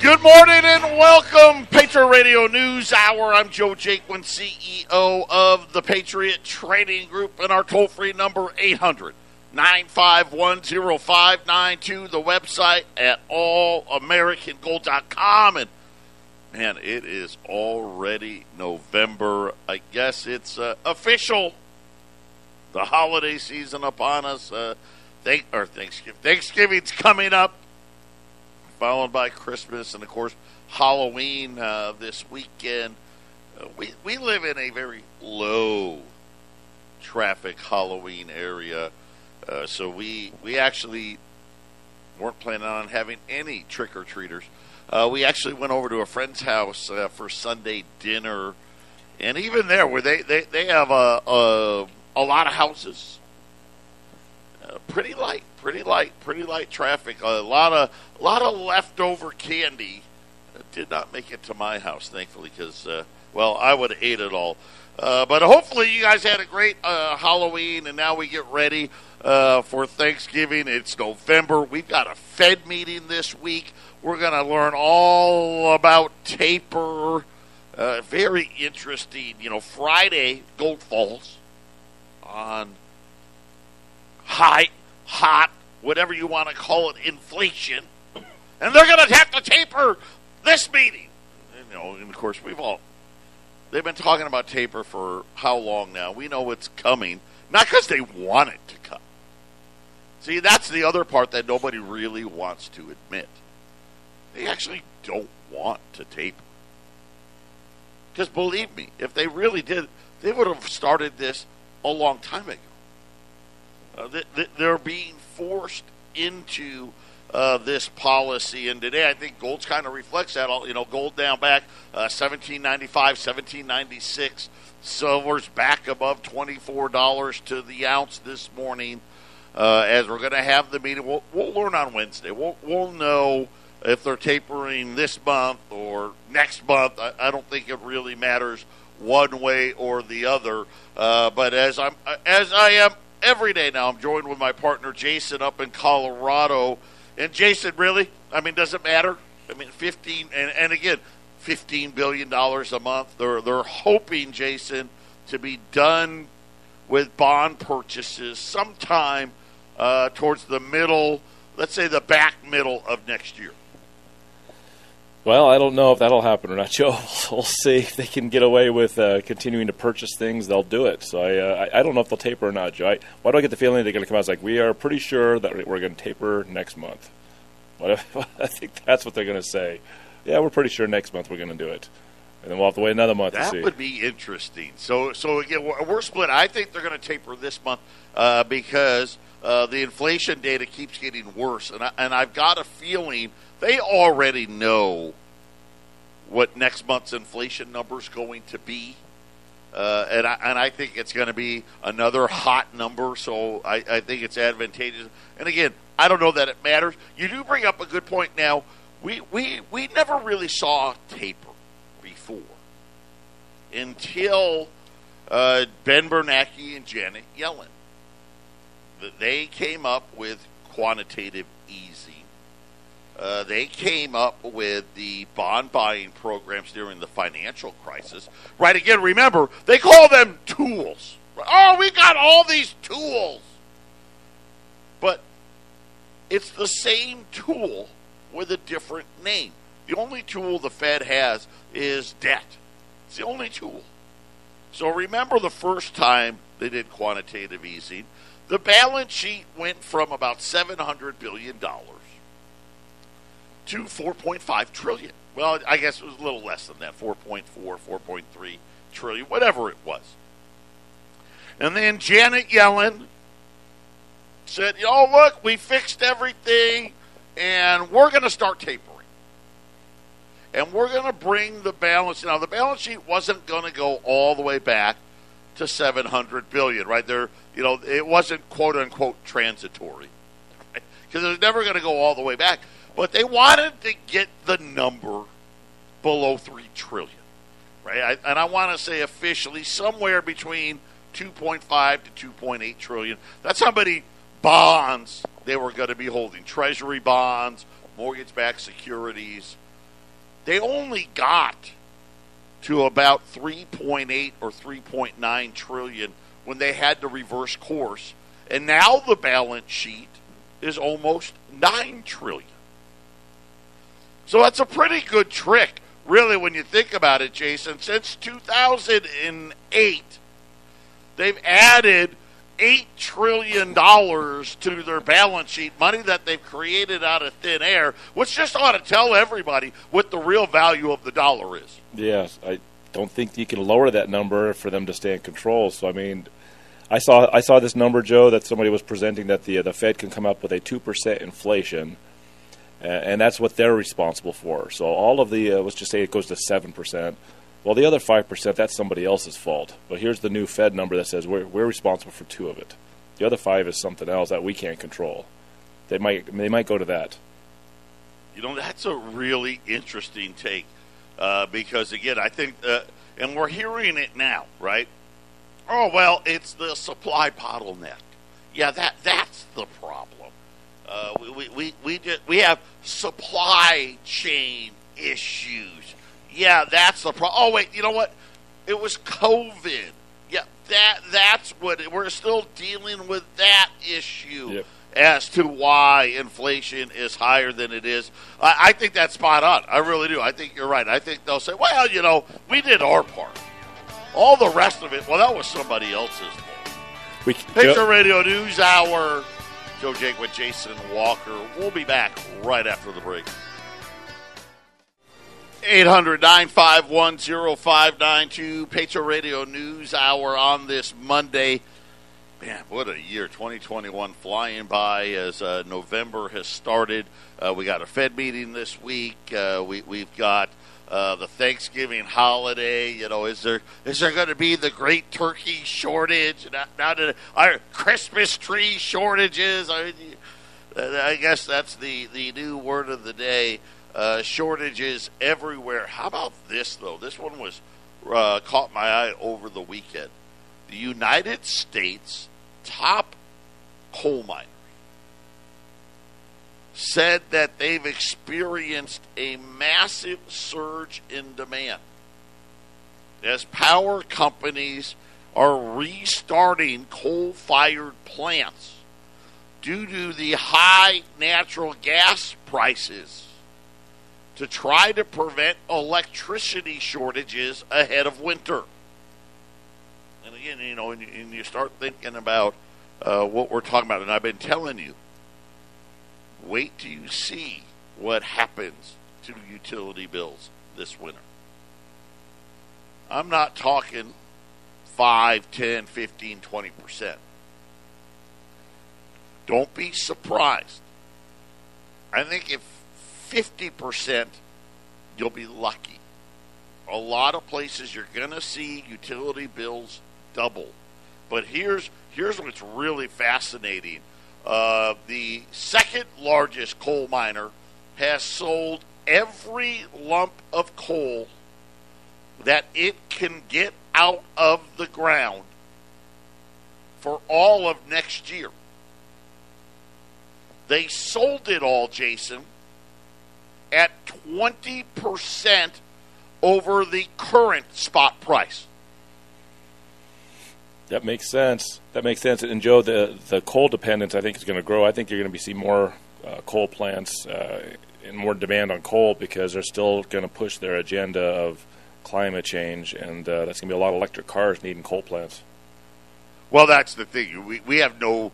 Good morning and welcome, Patriot Radio News Hour. I'm Joe Jaquin, CEO of the Patriot Trading Group, and our toll free number 800 951 0592. The website at allamericangold.com. And man, it is already November. I guess it's uh, official. The holiday season upon us. Uh, thank, or Thanksgiving. Thanksgiving's coming up followed by Christmas and, of course, Halloween uh, this weekend. Uh, we, we live in a very low traffic Halloween area, uh, so we, we actually weren't planning on having any trick or treaters. Uh, we actually went over to a friend's house uh, for Sunday dinner, and even there, where they, they, they have a, a, a lot of houses, pretty light pretty light, pretty light traffic. A lot of a lot of leftover candy. Did not make it to my house, thankfully, because uh, well, I would have ate it all. Uh, but hopefully, you guys had a great uh, Halloween, and now we get ready uh, for Thanksgiving. It's November. We've got a Fed meeting this week. We're going to learn all about taper. Uh, very interesting. You know, Friday, gold falls on high hot, whatever you want to call it, inflation, and they're going to have to taper this meeting. You know, and of course, we've all they've been talking about taper for how long now? We know it's coming, not because they want it to come. See, that's the other part that nobody really wants to admit. They actually don't want to taper. Because believe me, if they really did, they would have started this a long time ago. Uh, they're being forced into uh, this policy. And today, I think gold's kind of reflects that. You know, gold down back uh, 1795, 1796. Silver's back above $24 to the ounce this morning. Uh, as we're going to have the meeting, we'll, we'll learn on Wednesday. We'll, we'll know if they're tapering this month or next month. I, I don't think it really matters one way or the other. Uh, but as I'm as I am every day now. I'm joined with my partner Jason up in Colorado. And Jason, really? I mean, does it matter? I mean, 15 and, and again, 15 billion dollars a month. They're they're hoping Jason to be done with bond purchases sometime uh, towards the middle, let's say the back middle of next year. Well, I don't know if that'll happen or not, Joe. We'll see if they can get away with uh, continuing to purchase things. They'll do it. So I, uh, I, I, don't know if they'll taper or not, Joe. I, why do I get the feeling they're going to come out It's like we are pretty sure that we're going to taper next month? What if, I think that's what they're going to say. Yeah, we're pretty sure next month we're going to do it, and then we'll have to wait another month that to see. would be interesting. So, so again, we're, we're split. I think they're going to taper this month uh, because uh, the inflation data keeps getting worse, and I, and I've got a feeling they already know what next month's inflation number is going to be. Uh, and, I, and I think it's going to be another hot number, so I, I think it's advantageous. And again, I don't know that it matters. You do bring up a good point now. We, we, we never really saw taper before until uh, Ben Bernanke and Janet Yellen. They came up with quantitative easing uh, they came up with the bond buying programs during the financial crisis. Right, again, remember, they call them tools. Oh, we got all these tools. But it's the same tool with a different name. The only tool the Fed has is debt. It's the only tool. So remember the first time they did quantitative easing, the balance sheet went from about $700 billion to 4.5 trillion. Well, I guess it was a little less than that 4.4, 4.3 trillion, whatever it was. And then Janet Yellen said, Oh, look, we fixed everything and we're going to start tapering. And we're going to bring the balance. Now, the balance sheet wasn't going to go all the way back to 700 billion, right? There, you know, it wasn't quote unquote transitory because right? it was never going to go all the way back. But they wanted to get the number below three trillion, right? I, and I want to say officially somewhere between 2.5 to 2.8 trillion. That's how many bonds they were going to be holding: treasury bonds, mortgage-backed securities. they only got to about 3.8 or 3.9 trillion when they had to reverse course. And now the balance sheet is almost 9 trillion. So that's a pretty good trick, really, when you think about it, Jason. Since 2008, they've added $8 trillion to their balance sheet, money that they've created out of thin air, which just ought to tell everybody what the real value of the dollar is. Yes, I don't think you can lower that number for them to stay in control. So, I mean, I saw I saw this number, Joe, that somebody was presenting that the uh, the Fed can come up with a two percent inflation, and that's what they're responsible for. So all of the uh, let's just say it goes to seven percent. Well, the other five percent that's somebody else's fault. But here's the new Fed number that says we're we're responsible for two of it. The other five is something else that we can't control. They might they might go to that. You know, that's a really interesting take uh, because again, I think, uh, and we're hearing it now, right? Oh well, it's the supply bottleneck. Yeah, that that's the problem. Uh, we, we, we, we, just, we have supply chain issues. Yeah, that's the problem. Oh wait, you know what? It was COVID. Yeah, that that's what it, we're still dealing with that issue. Yep as to why inflation is higher than it is. I, I, think that's spot on. I really do. I think you're right. I think they'll say, well, you know, we did our part. All the rest of it, well, that was somebody else's fault. We, Picture Joe, Radio News Hour. Joe Jaquin with Jason Walker. We'll be back right after the break. 800 951 0592. Patriot Radio News Hour on this Monday. Man, what a year! 2021 flying by as uh, November has started. Uh, we got a Fed meeting this week. Uh, we, we've got uh, the Thanksgiving holiday. You know, is there is there going to be the great turkey shortage? Now, now that our Christmas tree shortages. I, mean, I guess that's the the new word of the day. Uh, shortages everywhere. How about this though? This one was uh, caught my eye over the weekend. The United States top coal miners said that they've experienced a massive surge in demand. As power companies are restarting coal fired plants due to the high natural gas prices to try to prevent electricity shortages ahead of winter. And again, you know, and, you start thinking about uh, what we're talking about, and I've been telling you, wait till you see what happens to utility bills this winter. I'm not talking 5, 10, 15, 20%. Don't be surprised. I think if 50%, you'll be lucky. A lot of places you're going to see utility bills double. But here's here's what's really fascinating. Uh, the second largest coal miner has sold every lump of coal that it can get out of the ground for all of next year. They sold it all, Jason, at 20% over the current spot price. That makes sense. That makes sense. And Joe, the the coal dependence I think is going to grow. I think you're going to be see more uh, coal plants uh, and more demand on coal because they're still going to push their agenda of climate change, and uh, that's going to be a lot of electric cars needing coal plants. Well, that's the thing. We we have no.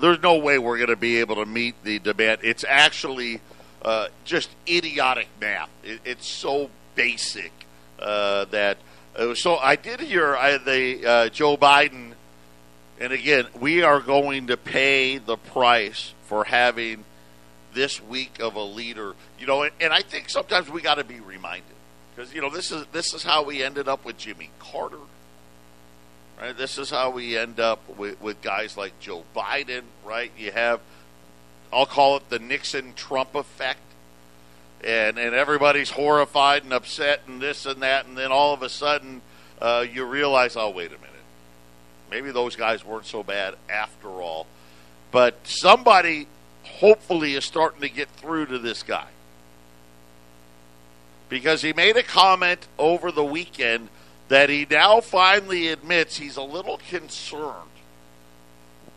There's no way we're going to be able to meet the demand. It's actually uh, just idiotic math. It, it's so basic uh, that so I did hear I, the uh, Joe Biden, and again, we are going to pay the price for having this weak of a leader. You know, and, and I think sometimes we got to be reminded because you know this is this is how we ended up with Jimmy Carter. Right, this is how we end up with, with guys like Joe Biden. Right, you have, I'll call it the Nixon Trump effect and and everybody's horrified and upset and this and that, and then all of a sudden uh, you realize, oh wait a minute, maybe those guys weren't so bad after all. But somebody hopefully is starting to get through to this guy. because he made a comment over the weekend that he now finally admits he's a little concerned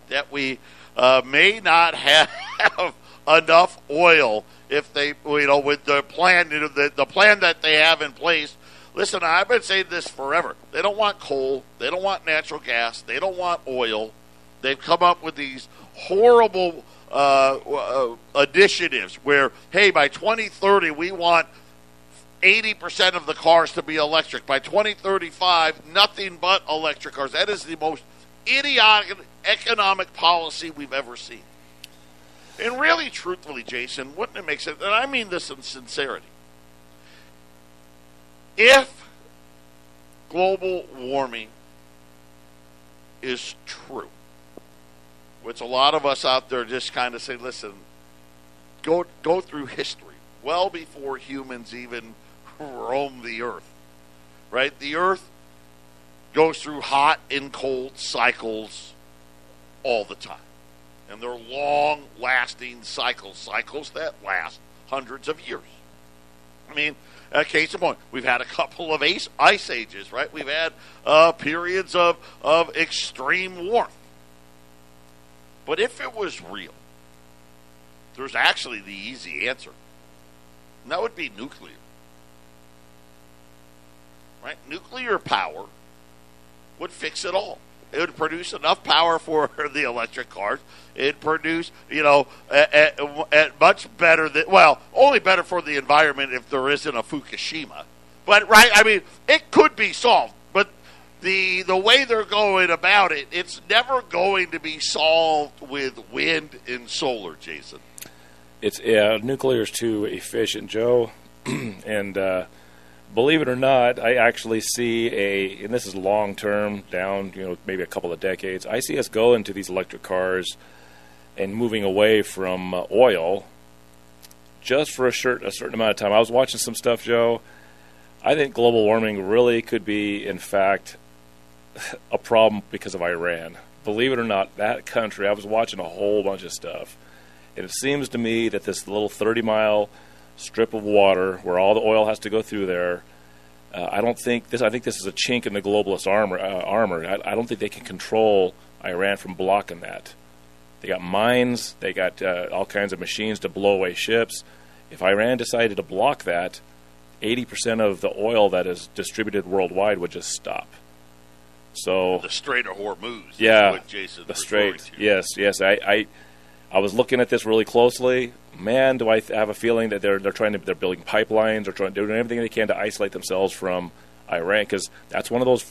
that we uh, may not have enough oil if they, you know, with the plan, you know, the, the plan that they have in place. Listen, I've been saying this forever. They don't want coal. They don't want natural gas. They don't want oil. They've come up with these horrible uh, uh, initiatives where, hey, by 2030, we want 80% of the cars to be electric. By 2035, nothing but electric cars. That is the most idiotic economic policy we've ever seen. And really, truthfully, Jason, wouldn't it make sense? And I mean this in sincerity. If global warming is true, which a lot of us out there just kind of say, listen, go go through history, well before humans even roam the earth. Right? The earth goes through hot and cold cycles all the time. And they're long lasting cycles, cycles that last hundreds of years. I mean, a case in point, we've had a couple of ice, ice ages, right? We've had uh, periods of, of extreme warmth. But if it was real, there's actually the easy answer. And that would be nuclear. Right? Nuclear power would fix it all. It would produce enough power for the electric cars. It'd produce, you know, at, at much better than, well, only better for the environment if there isn't a Fukushima. But, right, I mean, it could be solved but the the way they're going about it, it's never going to be solved with wind and solar, Jason. It's yeah, nuclear is too efficient, Joe. and uh, believe it or not, I actually see a, and this is long term, down you know maybe a couple of decades. I see us go into these electric cars and moving away from uh, oil just for a, short, a certain amount of time. I was watching some stuff, Joe. I think global warming really could be, in fact, a problem because of Iran. Believe it or not, that country, I was watching a whole bunch of stuff, and it seems to me that this little 30 mile strip of water where all the oil has to go through there. Uh, I don't think this. I think this is a chink in the globalist armor. Uh, armor. I, I, don't think they can control Iran from blocking that. They got mines. They got uh, all kinds of machines to blow away ships. If Iran decided to block that, 80% of the oil that is distributed worldwide would just stop. So the Strait of Hormuz. Yeah, Jason the Strait. Yes, yes. I, I, I was looking at this really closely. Man, do I have a feeling that they're they're trying to they're building pipelines or trying doing everything they can to isolate themselves from Iran because that's one of those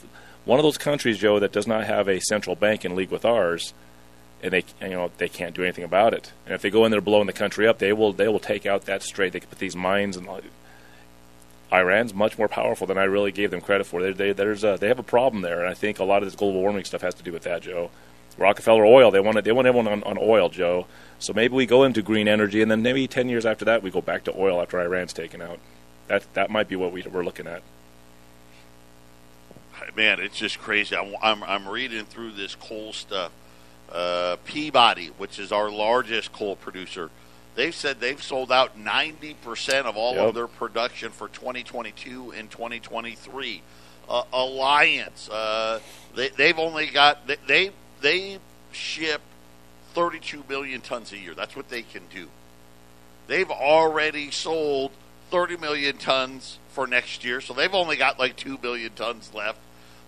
one of those countries, Joe, that does not have a central bank in league with ours, and they you know they can't do anything about it. And if they go in there blowing the country up, they will they will take out that strait. They can put these mines and Iran's much more powerful than I really gave them credit for. They, they, there's a, they have a problem there, and I think a lot of this global warming stuff has to do with that, Joe. Rockefeller Oil, they want they want everyone on, on oil, Joe. So maybe we go into green energy, and then maybe ten years after that, we go back to oil after Iran's taken out. That that might be what we, we're looking at. Man, it's just crazy. I'm I'm, I'm reading through this coal stuff. Uh, Peabody, which is our largest coal producer, they've said they've sold out 90% of all yep. of their production for 2022 and 2023. Uh, Alliance, uh, they, they've only got, they, they, they ship 32 million tons a year. That's what they can do. They've already sold 30 million tons for next year, so they've only got like 2 billion tons left.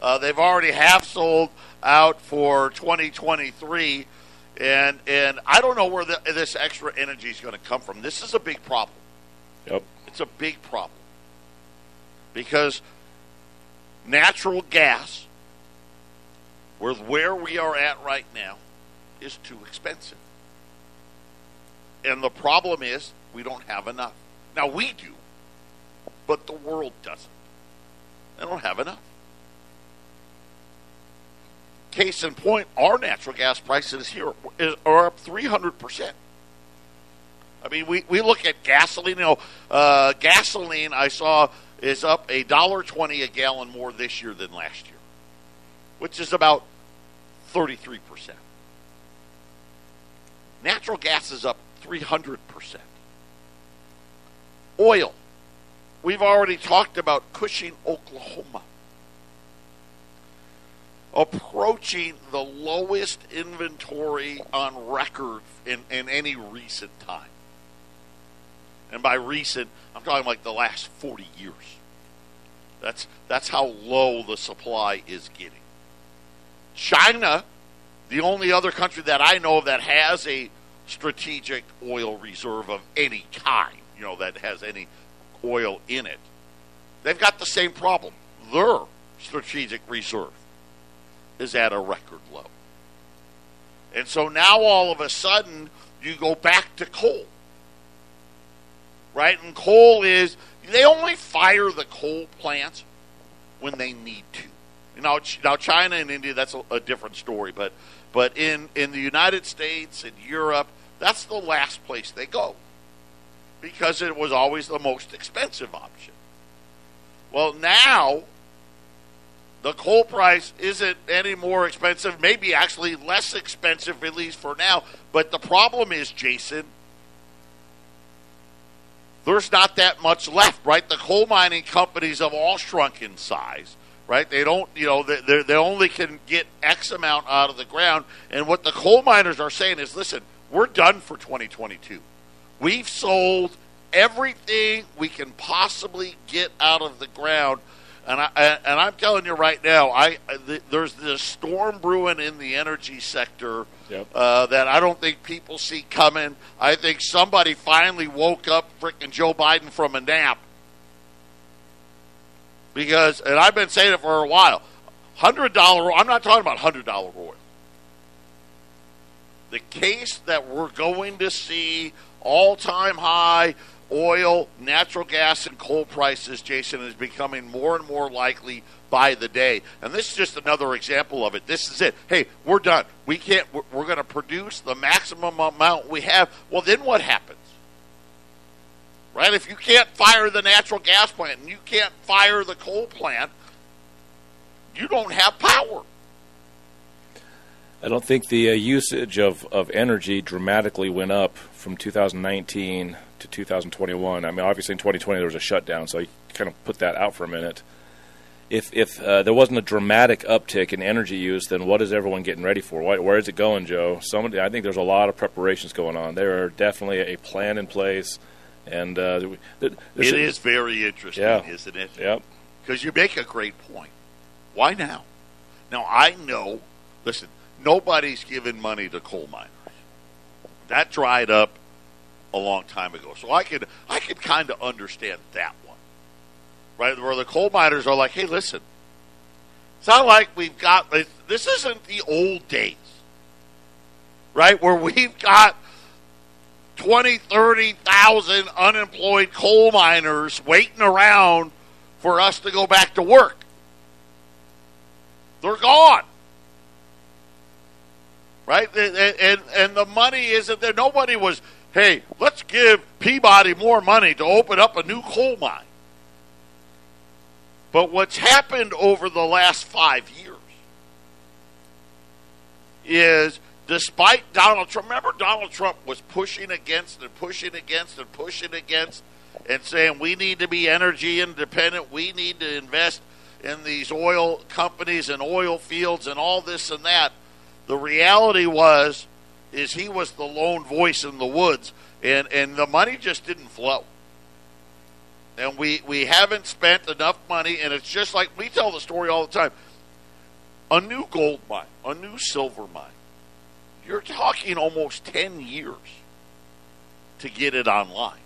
Uh, they've already half sold out for 2023 and and I don't know where the, this extra energy is going to come from. This is a big problem. Yep, it's a big problem because natural gas, with where we are at right now, is too expensive, and the problem is we don't have enough. Now we do, but the world doesn't. They don't have enough. Case in point, our natural gas prices here are up 300%. I mean, we, we look at gasoline. You know, uh, gasoline I saw is up a dollar twenty a gallon more this year than last year, which is about thirty three percent. Natural gas is up three hundred percent. Oil we've already talked about Cushing, Oklahoma, approaching the lowest inventory on record in, in any recent time. And by recent, I'm talking like the last 40 years. That's that's how low the supply is getting. China, the only other country that I know of that has a strategic oil reserve of any kind, you know, that has any oil in it. They've got the same problem. Their strategic reserve is at a record low. And so now all of a sudden you go back to coal. Right? And coal is they only fire the coal plants when they need to. Now, now China and India, that's a, a different story. But but in in the United States and Europe, that's the last place they go because it was always the most expensive option. Well, now the coal price isn't any more expensive, maybe actually less expensive, at least for now. But the problem is, Jason, there's not that much left, right? The coal mining companies have all shrunk in size, right? They don't, you know, they, they only can get X amount out of the ground. And what the coal miners are saying is, listen, we're done for 2022. We've sold everything we can possibly get out of the ground. And I and I'm telling you right now, I there's this storm brewing in the energy sector Yep. uh, that I don't think people see coming. I think somebody finally woke up freaking Joe Biden from a nap. Because, and I've been saying it for a while, hundred dollar. I'm not talking about hundred dollar oil. The case that we're going to see all time high oil, natural gas, and coal prices, Jason, is becoming more and more likely by the day. And this is just another example of it. This is it. Hey, we're done. We can't. We're, we're going to produce the maximum amount we have. Well, then what happens? Right? If you can't fire the natural gas plant and you can't fire the coal plant, you don't have power. I don't think the uh, usage of, of energy dramatically went up from 2019 to 2021. I mean, obviously in 2020 there was a shutdown, so you kind of put that out for a minute. If if uh, there wasn't a dramatic uptick in energy use, then what is everyone getting ready for? Why, where is it going, Joe? Somebody, I think there's a lot of preparations going on. There are definitely a plan in place, and uh, It is very interesting, Yeah. isn't it? Yep. Because you make a great point. Why now? Now I know. Listen, nobody's giving money to coal miners. That dried up a long time ago. So I could I could kind of understand that one, right? Where the coal miners are like, hey, listen, it's not like we've got this isn't the old days, right? Where we've got 20, 30,000 unemployed coal miners waiting around for us to go back to work. They're gone. Right? And, and, and the money isn't there. Nobody was, hey, let's give Peabody more money to open up a new coal mine. But what's happened over the last five years is despite Donald Trump, remember Donald Trump was pushing against and pushing against and pushing against and saying we need to be energy independent, we need to invest in these oil companies and oil fields and all this and that. The reality was is he was the lone voice in the woods and, and the money just didn't flow. And we, we haven't spent enough money and it's just like we tell the story all the time. A new gold mine, a new silver mine. You're talking almost 10 years to get it online.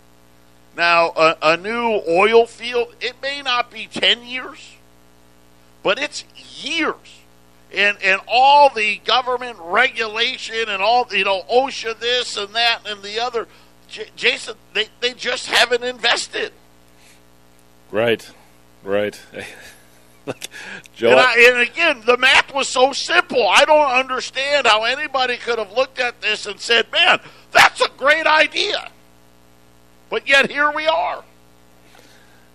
Now, a, a new oil field, it may not be 10 years, but it's years. And, and all the government regulation and all, you know, OSHA this and that and the other, J- Jason, they, they just haven't invested. Right. Right. like, Joe, And, I, and again, the math was so simple. I don't understand how anybody could have looked at this and said, man, that's a great idea. But yet here we are.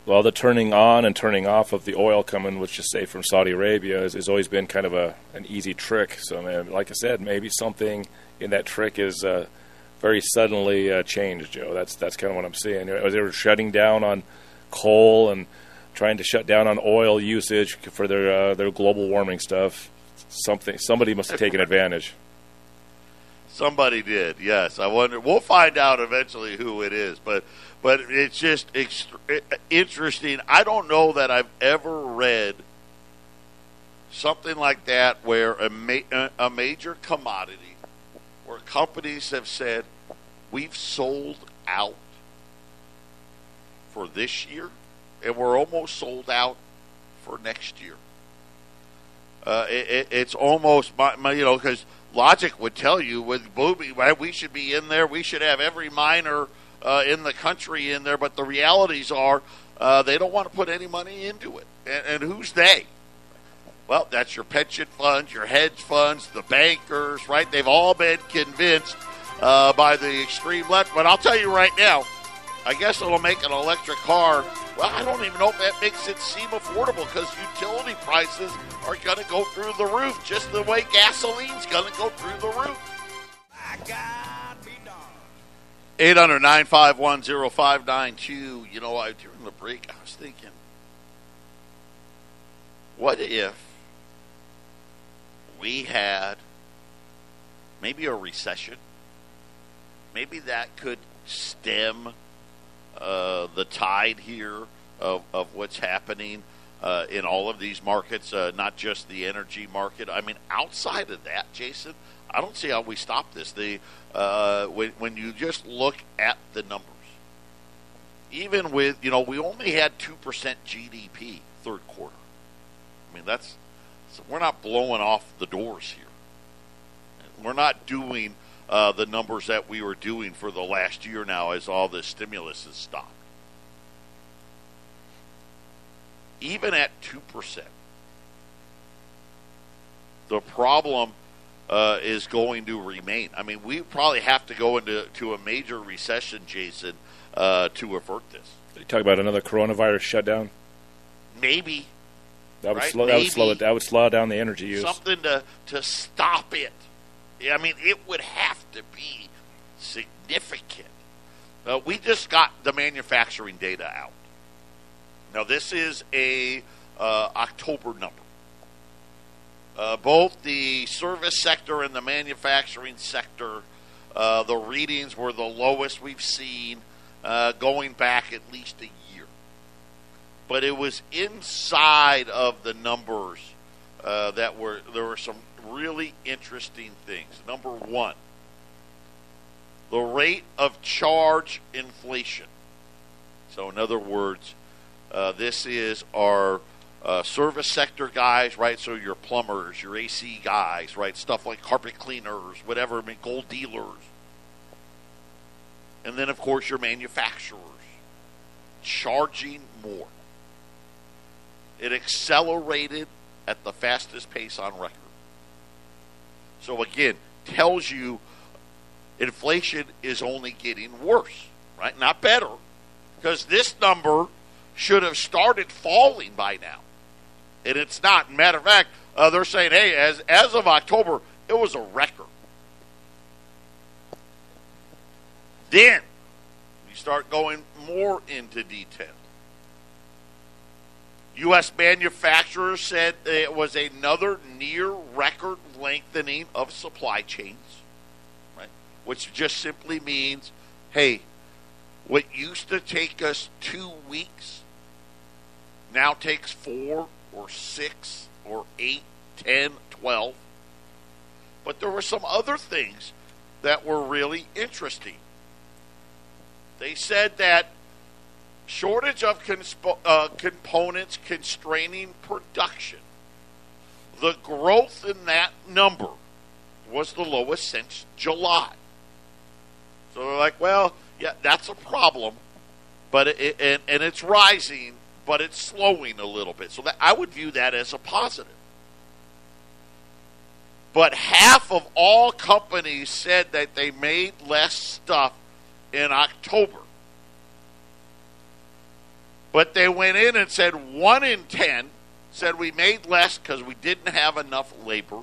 Well, the turning on and turning off of the oil coming, let's just say from Saudi Arabia, has, has always been kind of a an easy trick. So, man, like I said, maybe something in that trick is uh, very suddenly uh, changed, Joe. That's that's kind of what I'm seeing. They were shutting down on coal and trying to shut down on oil usage for their uh, their global warming stuff. Something somebody must have taken advantage. Somebody did, yes. I wonder. We'll find out eventually who it is, but but it's just ext- interesting. I don't know that I've ever read something like that where a ma- a major commodity, where companies have said we've sold out for this year, and we're almost sold out for next year. Uh, it, it, it's almost my, my you know because logic would tell you with Booby, right, we should be in there. We should have every miner uh, in the country in there. But the realities are uh, they don't want to put any money into it. And, and who's they? Well, that's your pension funds, your hedge funds, the bankers, right? They've all been convinced uh, by the extreme left. But I'll tell you right now, I guess it'll make an electric car. Well, I don't even know if that makes it seem affordable because utility prices are going to go through the roof, just the way gasoline's going to go through the roof. 800 951 0592. You know, I, during the break, I was thinking, what if we had maybe a recession? Maybe that could stem uh, the tide here of, of what's happening uh, in all of these markets, uh, not just the energy market. I mean, outside of that, Jason, I don't see how we stop this. The uh, when, when you just look at the numbers, even with you know we only had two percent GDP third quarter. I mean that's so we're not blowing off the doors here. We're not doing uh, the numbers that we were doing for the last year now as all the stimulus has stopped. Even at 2%, the problem uh, is going to remain. I mean, we probably have to go into to a major recession, Jason, uh, to avert this. You talk about another coronavirus shutdown. Maybe that would right? slow. That would slow it. That would slow down the energy use. Something to to stop it. I mean, it would have to be significant. Uh, we just got the manufacturing data out. Now, this is a uh, October number. Uh, both the service sector and the manufacturing sector, uh, the readings were the lowest we've seen uh, going back at least a year. But it was inside of the numbers there were some really interesting things. Number one, the rate of charge inflation. So, in other words, uh, this is our uh, service sector guys, right? So, your plumbers, your AC guys, right? Stuff like carpet cleaners, whatever, I mean, gold dealers. And then, of course, your manufacturers charging more. It accelerated at the fastest pace on record. So again, tells you inflation is only getting worse, right? Not better, because this number should have started falling by now, and it's not. Matter of fact, uh, they're saying, hey, as as of October, it was a record. Then you start going more into detail. U.S. manufacturers said it was another near record lengthening of supply chains, right? Which just simply means, hey, what used to take us two weeks now takes four or six or eight, ten, twelve. But there were some other things that were really interesting. They said that shortage of conspo- uh, components constraining production. The growth in that number was the lowest since July. So they're like, well, yeah, that's a problem, but it, and, and it's rising, but it's slowing a little bit. So that, I would view that as a positive. But half of all companies said that they made less stuff in October. But they went in and said one in ten said we made less because we didn't have enough labor.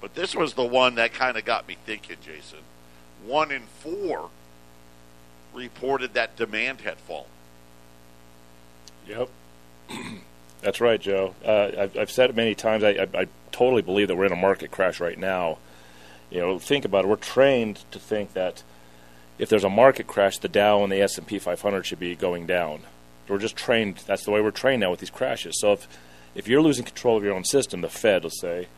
But this was the one that kind of got me thinking, Jason. One in four reported that demand had fallen. Yep. That's right, Joe. Uh, I've, I've, said it many times. I, I, I, totally believe that we're in a market crash right now. You know, think about it. We're trained to think that if there's a market crash, the Dow and the S&P 500 should be going down. We're just trained. That's the way we're trained now with these crashes. So if if you're losing control of your own system, the Fed, let's say,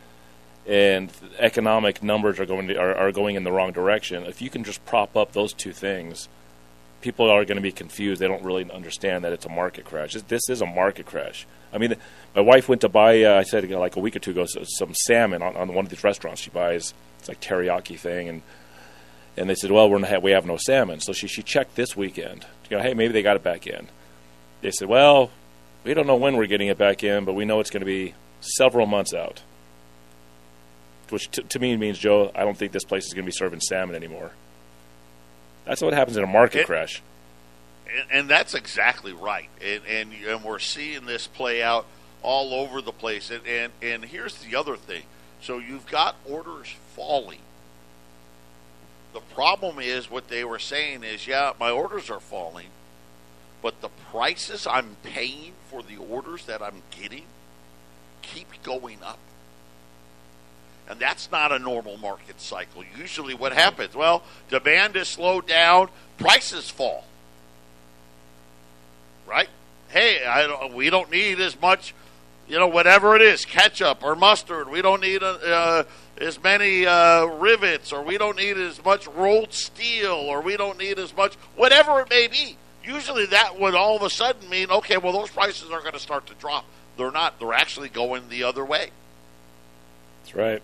and economic numbers are going to, are, are going in the wrong direction, if you can just prop up those two things, people are going to be confused. They don't really understand that it's a market crash. This is a market crash. I mean, my wife went to buy. Uh, I said you know, like a week or two ago some salmon on, on one of these restaurants. She buys it's like teriyaki thing, and and they said, well, we're have, we have no salmon. So she she checked this weekend. You know, hey, maybe they got it back in. They said, well, we don't know when we're getting it back in, but we know it's going to be several months out. Which t- to me means, Joe, I don't think this place is going to be serving salmon anymore. That's what happens in a market it, crash. And, and, that's exactly right. And, and, and we're seeing this play out all over the place. And, and and here's the other thing. So you've got orders falling. The problem is what they were saying is, yeah, my orders are falling, but the prices I'm paying for the orders that I'm getting keep going up. And that's not a normal market cycle. Usually, what happens? Well, demand is slowed down, prices fall. Right? Hey, I we don't need as much, you know, whatever it is, ketchup or mustard. We don't need uh, as many uh, rivets, or we don't need as much rolled steel, or we don't need as much, whatever it may be usually that would all of a sudden mean, okay, well, those prices are going to start to drop. They're not. They're actually going the other way. That's right.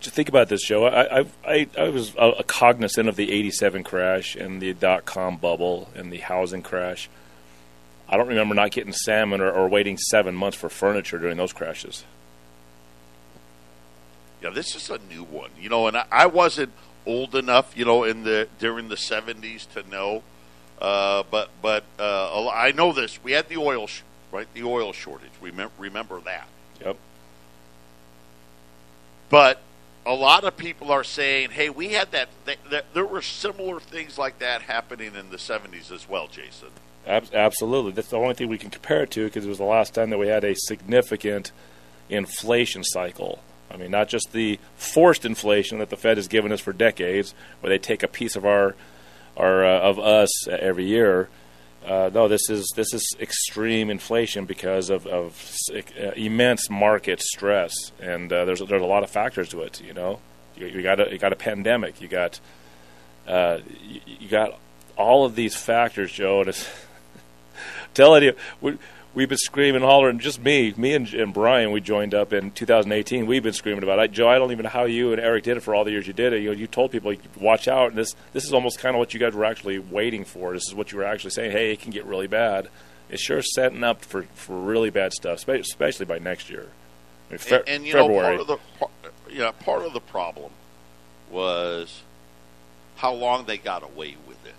Just think about this, Joe. I, I, I, was a, cognizant of the 87 crash and the dot com bubble and the housing crash. I don't remember not getting salmon or, or waiting seven months for furniture during those crashes. Yeah, this is a new one. You know, and I, I wasn't old enough, you know, in the during the 70s to know uh, but but uh, I know this. We had the oil, sh- right? The oil shortage. Remember, remember that. Yep. But a lot of people are saying, "Hey, we had that. Th- th- there were similar things like that happening in the '70s as well, Jason." Ab- absolutely. That's the only thing we can compare it to because it was the last time that we had a significant inflation cycle. I mean, not just the forced inflation that the Fed has given us for decades, where they take a piece of our or uh, of us every year. Uh, no, this is this is extreme inflation because of, of uh, immense market stress, and uh, there's there's a lot of factors to it. You know, you, you got a you got a pandemic, you got uh, you, you, got all of these factors, Joe. And it's telling you, we've been screaming, hollering. Just me, me and, and Brian, we joined up in 2018. We've been screaming about it. Joe, I don't even know how you and Eric did it for all the years you did it. You, know, you told people, watch out. And this this is almost kind of what you guys were actually waiting for. This is what you were actually saying. Hey, it can get really bad. It's sure setting up for, for really bad stuff, especially by next year. I mean, fe- and, and, you February. know, part of the yeah, part of the problem was how long they got away with it.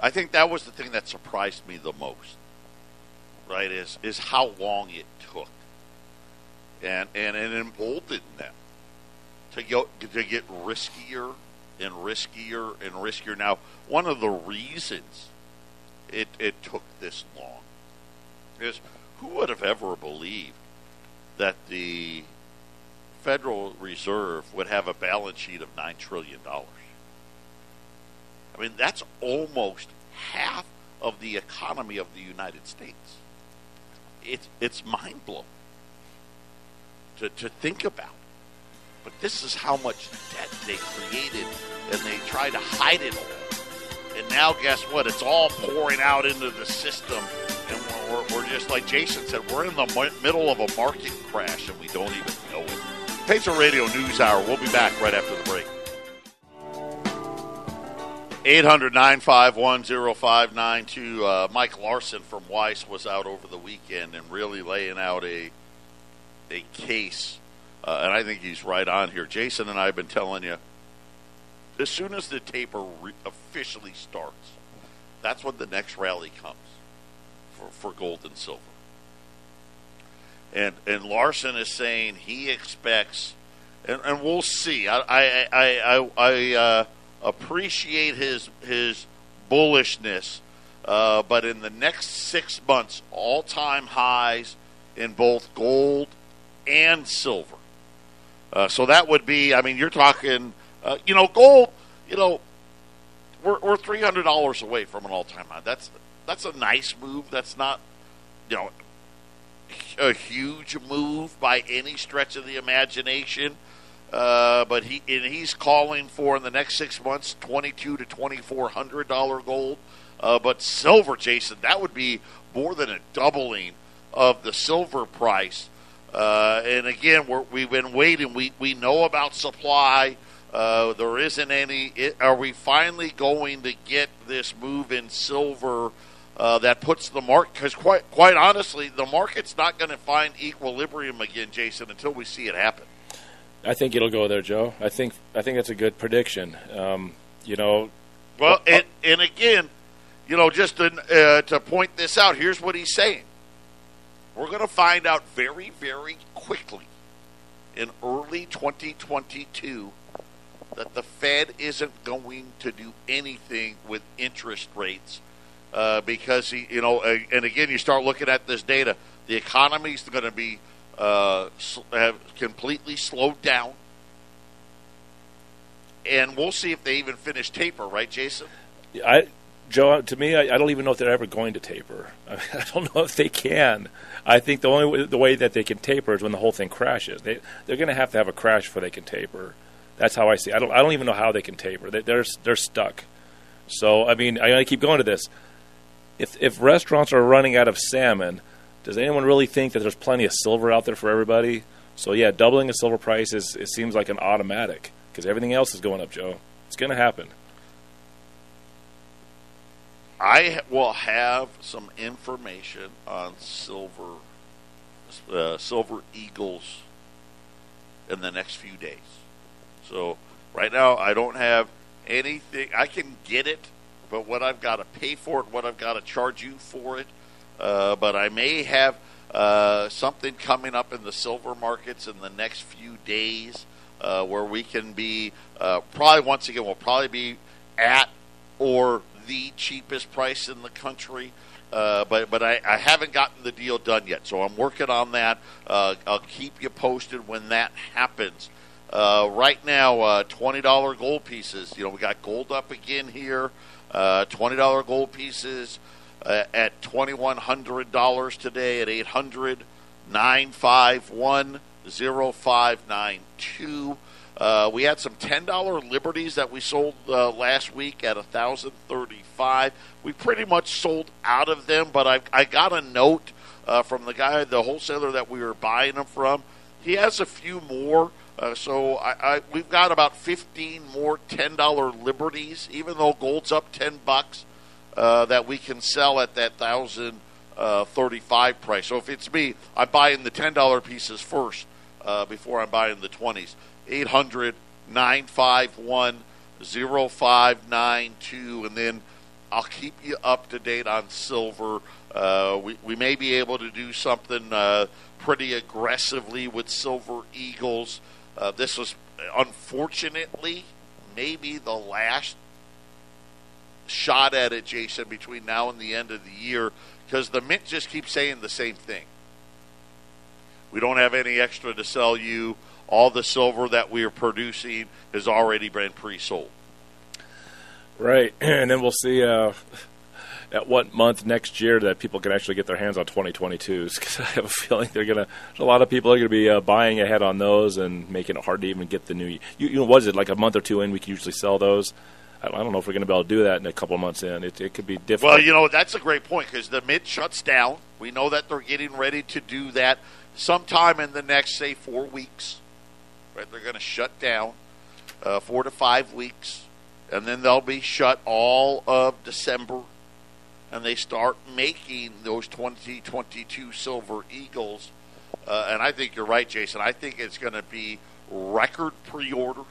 I think that was the thing that surprised me the most right, is is how long it took, and and it emboldened them to go to get riskier and riskier and riskier. Now, one of the reasons it it took this long is who would have ever believed that the Federal Reserve would have a balance sheet of nine trillion dollars. I mean, that's almost half of the economy of the United States it's it's mind blowing to, to think about. But this is how much debt they created, and they try to hide it all. And now, guess what? It's all pouring out into the system, and we're, we're, just like Jason said, we're in the middle of a market crash, and we don't even know it. Patriot Radio News Hour. We'll be back right after 800 951 0592. Uh, Mike Larson from Weiss was out over the weekend and really laying out a, a case. Uh, and I think he's right on here. Jason and I have been telling you as soon as the taper re- officially starts, that's when the next rally comes for, for gold and silver. And, and Larson is saying he expects, and, and we'll see. I, I, I, I, I uh, appreciate his his bullishness Uh, but in the next six months, all time highs in both gold and silver. Uh, so that would be, I mean, you're talking, uh, you know, gold, you know, we're, we're $300 away from an all time high. That's, that's a nice move. That's not, you know, a huge move by any stretch of the imagination. Uh, but he and he's calling for in the next six months twenty two to twenty four hundred dollar gold. Uh, but silver, Jason, that would be more than a doubling of the silver price. Uh, and again, we have been waiting. We we know about supply. Uh, there isn't any. It, are we finally going to get this move in silver? uh, that puts the market because quite quite honestly, the market's not going to find equilibrium again, Jason, until we see it happen. I think it'll go there, Joe. I think I think that's a good prediction. Um, you know, well, and, and again, you know, just to, uh, to point this out, here's what he's saying. We're going to find out very, very quickly in early 2022 that the Fed isn't going to do anything with interest rates uh, because he, you know, uh, and again, you start looking at this data. The economy is going to be uh, have completely slowed down, and we'll see if they even finish taper. Right, Jason? I, Joe, to me, I, I don't even know if they're ever going to taper. I, I don't know if they can. I think the only way, the way that they can taper is when the whole thing crashes. They they're going to have to have a crash before they can taper. That's how I see. It. I don't I don't even know how they can taper. They, they're they're stuck. So I mean, I, I keep going to this if if restaurants are running out of salmon, does anyone really think that there's plenty of silver out there for everybody? So yeah, doubling the silver price is it seems like an automatic because everything else is going up, Joe. It's going to happen. I will have some information on silver, uh, silver eagles, in the next few days. So right now, I don't have anything. I can get it but what I've got to pay for it, what I've got to charge you for it. Uh, but I may have uh, something coming up in the silver markets in the next few days uh, where we can be uh, probably once again we'll probably be at or the cheapest price in the country. Uh, but but I, I, haven't gotten the deal done yet, so I'm working on that. Uh, I'll keep you posted when that happens. Uh, right now, uh, twenty dollar gold pieces. You know, we got gold up again here. Uh, $20 gold pieces uh, at $2,100 today at 800 951 0592. Uh, we had some $10 liberties that we sold uh, last week at a 1035 We pretty much sold out of them, but I, I got a note uh, from the guy, the wholesaler that we were buying them from. He has a few more uh, so I, I, we've got about 15 more $10 liberties, even though gold's up 10 bucks, uh, that we can sell at that thousand uh, price. So if it's me, I'm buying the $10 pieces first uh, before I'm buying the 20s. 800 951 0592, and then I'll keep you up to date on silver. Uh, we, we may be able to do something uh, pretty aggressively with Silver Eagles. Uh, this was unfortunately maybe the last shot at it, Jason, between now and the end of the year because the Mint just keeps saying the same thing. We don't have any extra to sell you. All the silver that we are producing has already been pre sold. Right. And then we'll see. Uh, at what month next year that people can actually get their hands on 2022s because I have a feeling they're gonna a lot of people are gonna be uh, buying ahead on those and making it hard to even get the new. You, you know, was it like a month or two in we can usually sell those? I, don't know if we're gonna be able to do that in a couple of months in. It, it could be difficult. Well, you know that's a great point because the Mint shuts down. We know that they're getting ready to do that sometime in the next say four weeks. Right, they're going to shut down uh, four to five weeks, and then they'll be shut all of December and they start making those 2022 Silver Eagles. Uh, and I think you're right, Jason. I think it's going to be record pre orders.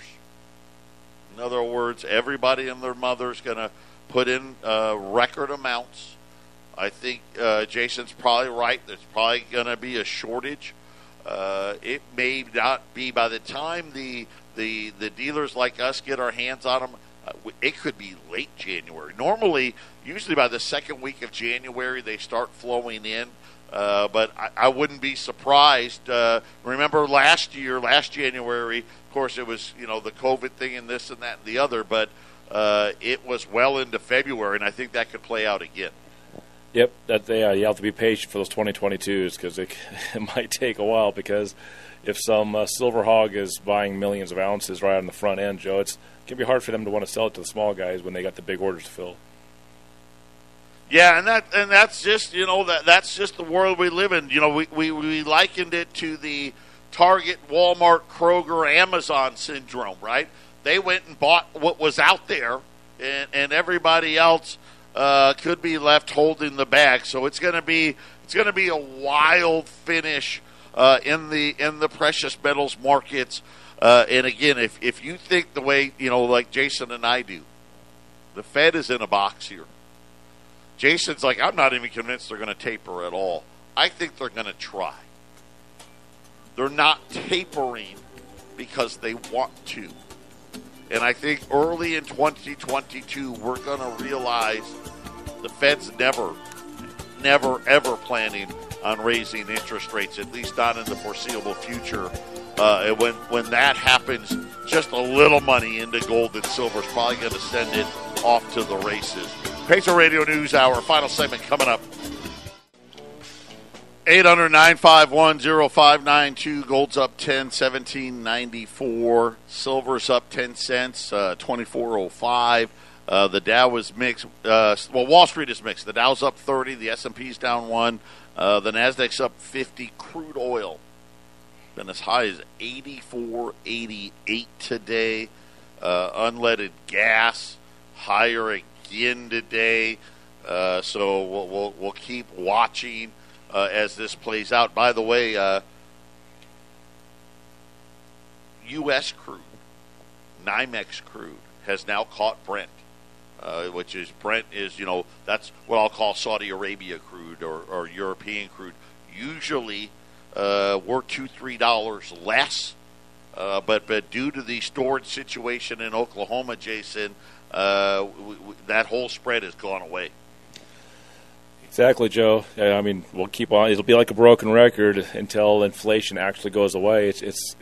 In other words, everybody and their mother is going to put in uh, record amounts. I think uh, Jason's probably right. There's probably going to be a shortage. Uh, it may not be by the time the, the the dealers like us get our hands on them Uh, it could be late January. Normally, usually by the second week of January, they start flowing in. Uh, but I, I, wouldn't be surprised. Uh, remember last year, last January, of course, it was you know the COVID thing and this and that and the other, but uh, it was well into February, and I think that could play out again. Yep, that yeah, you have to be patient for those 2022s because it, it might take a while. Because if some uh, silver hog is buying millions of ounces right on the front end, Joe, it's it can be hard for them to want to sell it to the small guys when they got the big orders to fill. Yeah, and that and that's just you know that that's just the world we live in. You know, we we, we likened it to the Target, Walmart, Kroger, Amazon syndrome, right? They went and bought what was out there, and, and everybody else uh, could be left holding the bag. So it's going to be it's going to be a wild finish uh, in the in the precious metals markets. Uh, and again, if if you think the way you know, like Jason and I do, the Fed is in a box here. Jason's like, I'm not even convinced they're going to taper at all. I think they're going to try. They're not tapering because they want to. And I think early in 2022, we're going to realize the Fed's never, never, ever planning on raising interest rates, at least not in the foreseeable future. Uh, and when, when that happens, just a little money into gold and silver is probably going to send it off to the races. Patriot Radio News Hour, final segment coming up. 800 951 0592. Gold's up 10, 1794. Silver's up 10 cents, uh, 2405. Uh, the Dow was mixed. Uh, well, Wall Street is mixed. The Dow's up 30. The S&P's down 1. Uh, the Nasdaq's up 50. Crude oil been as high as 84.88 today. Uh, unleaded gas higher again today. Uh, so we'll, we'll, we'll keep watching uh, as this plays out. By the way, uh, U.S. crude, NYMEX crude, has now caught Brent, uh, which is Brent is you know that's what I'll call Saudi Arabia crude or, or European crude. Usually, uh, we're two three dollars less. Uh, but but due to the storage situation in Oklahoma, Jason, uh, we, that whole spread has gone away. Exactly, Joe. I mean, we'll keep on. It'll be like a broken record until inflation actually goes away. It's it's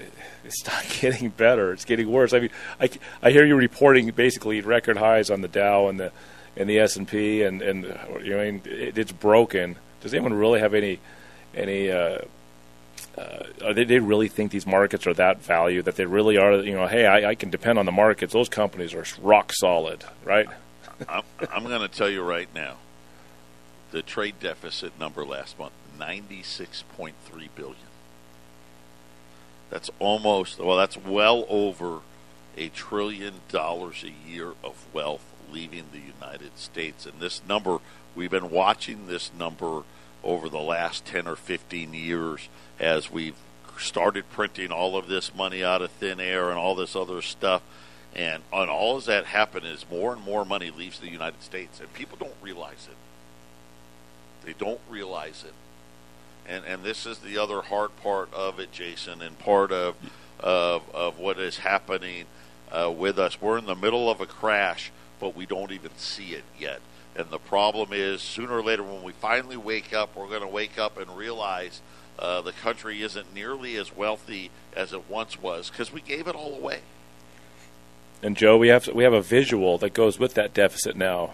it's not getting better. It's getting worse. I mean, I, I hear you reporting basically record highs on the Dow and the and the S and P, and and you know, I mean, it, it's broken. Does anyone really have any any? Uh, uh, they, they really think these markets are that value that they really are. You know, hey, I, I can depend on the markets. Those companies are rock solid, right? I'm, I'm going to tell you right now the trade deficit number last month 96.3 billion that's almost well that's well over a trillion dollars a year of wealth leaving the United States and this number we've been watching this number over the last 10 or 15 years as we've started printing all of this money out of thin air and all this other stuff and on all of that happen is more and more money leaves the United States and people don't realize it they don't realize it. And and this is the other hard part of it, Jason, and part of of of what is happening uh, with us. We're in the middle of a crash, but we don't even see it yet. And the problem is, sooner or later, when we finally wake up, we're going to wake up and realize uh, the country isn't nearly as wealthy as it once was because we gave it all away. And Joe, we have we have a visual that goes with that deficit now: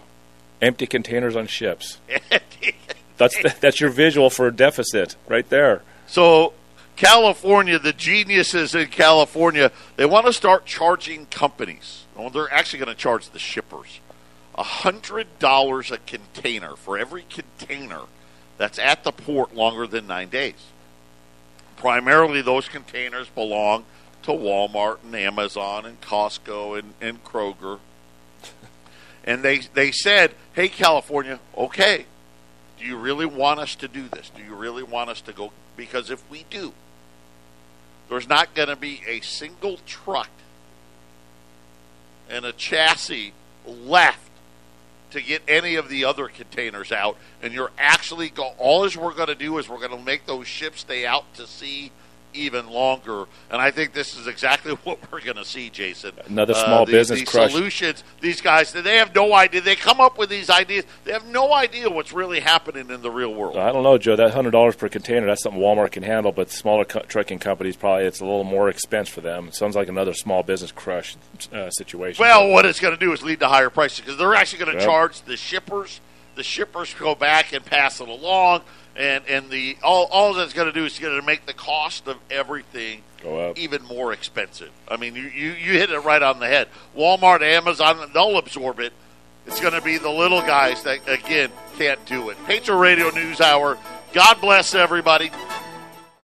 empty containers on ships. That's the, that's your visual for a deficit right there. So California, the geniuses in California, they want to start charging companies. Well, they're actually going to charge the shippers a hundred dollars a container for every container that's at the port longer than nine days. Primarily, those containers belong to Walmart and Amazon and Costco and, and Kroger. and they they said, "Hey, California, okay, do you really want us to do this? Do you really want us to go? Because if we do, there's not going to be a single truck and a chassis left to get any of the other containers out. And you're actually go. All we're going to do is we're going to make those ships stay out to sea even longer. And I think this is exactly what we're going to see, Jason. Another small uh, these, business these crush. solutions. These guys, they have no idea. They come up with these ideas. They have no idea what's really happening in the real world. I don't know, Joe. That hundred dollars per container, that's something Walmart can handle, but smaller co- trucking companies probably it's a little more expense for them. It sounds like another small business crush uh, situation. Well, what it's going to do is lead to higher prices because they're actually going to Yep. charge the shippers. The shippers go back and pass it along, and and the all all that's going to do is going to make the cost of everything Go up. even more expensive. I mean, you, you you hit it right on the head. Walmart, Amazon, they'll absorb it. It's going to be the little guys that again can't do it. Patriot Radio News Hour. God bless everybody.